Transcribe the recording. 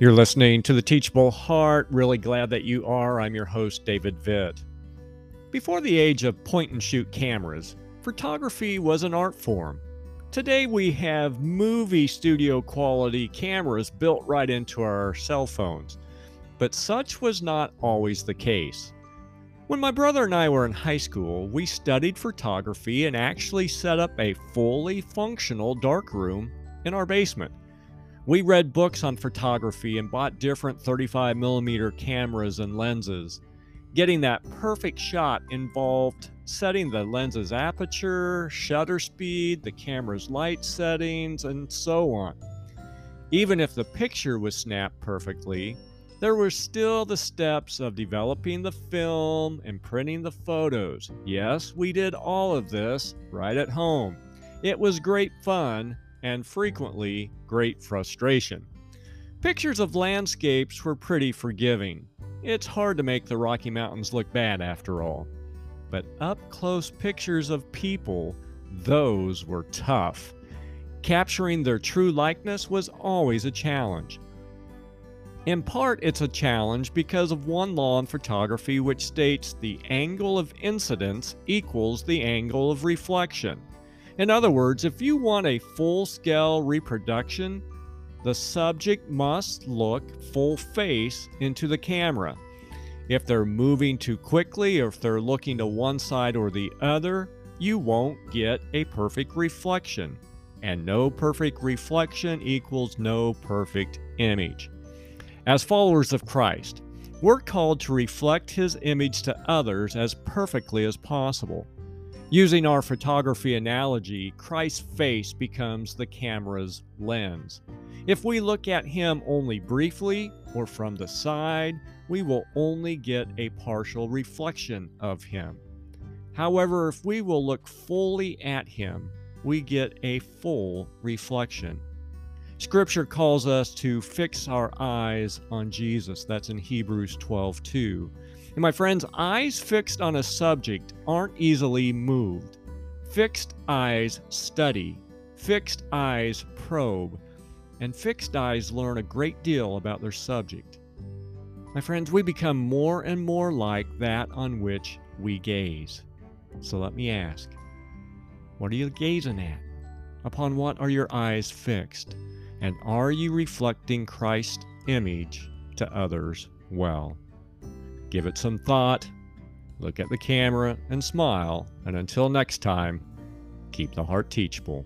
You're listening to the Teachable Heart. Really glad that you are. I'm your host, David Vitt. Before the age of point and shoot cameras, photography was an art form. Today we have movie studio quality cameras built right into our cell phones, but such was not always the case. When my brother and I were in high school, we studied photography and actually set up a fully functional darkroom in our basement. We read books on photography and bought different 35mm cameras and lenses. Getting that perfect shot involved setting the lens's aperture, shutter speed, the camera's light settings, and so on. Even if the picture was snapped perfectly, there were still the steps of developing the film and printing the photos. Yes, we did all of this right at home. It was great fun, and frequently great frustration. Pictures of landscapes were pretty forgiving. It's hard to make the Rocky Mountains look bad after all. But up close pictures of people, those were tough. Capturing their true likeness was always a challenge. In part, it's a challenge because of one law in photography which states the angle of incidence equals the angle of reflection. In other words, if you want a full scale reproduction, the subject must look full face into the camera. If they're moving too quickly or if they're looking to one side or the other, you won't get a perfect reflection. And no perfect reflection equals no perfect image. As followers of Christ, we're called to reflect His image to others as perfectly as possible. Using our photography analogy, Christ's face becomes the camera's lens. If we look at him only briefly or from the side, we will only get a partial reflection of him. However, if we will look fully at him, we get a full reflection. Scripture calls us to fix our eyes on Jesus. That's in Hebrews 12 2. And my friends, eyes fixed on a subject aren't easily moved. Fixed eyes study, fixed eyes probe, and fixed eyes learn a great deal about their subject. My friends, we become more and more like that on which we gaze. So let me ask what are you gazing at? Upon what are your eyes fixed? And are you reflecting Christ's image to others well? Give it some thought, look at the camera, and smile. And until next time, keep the heart teachable.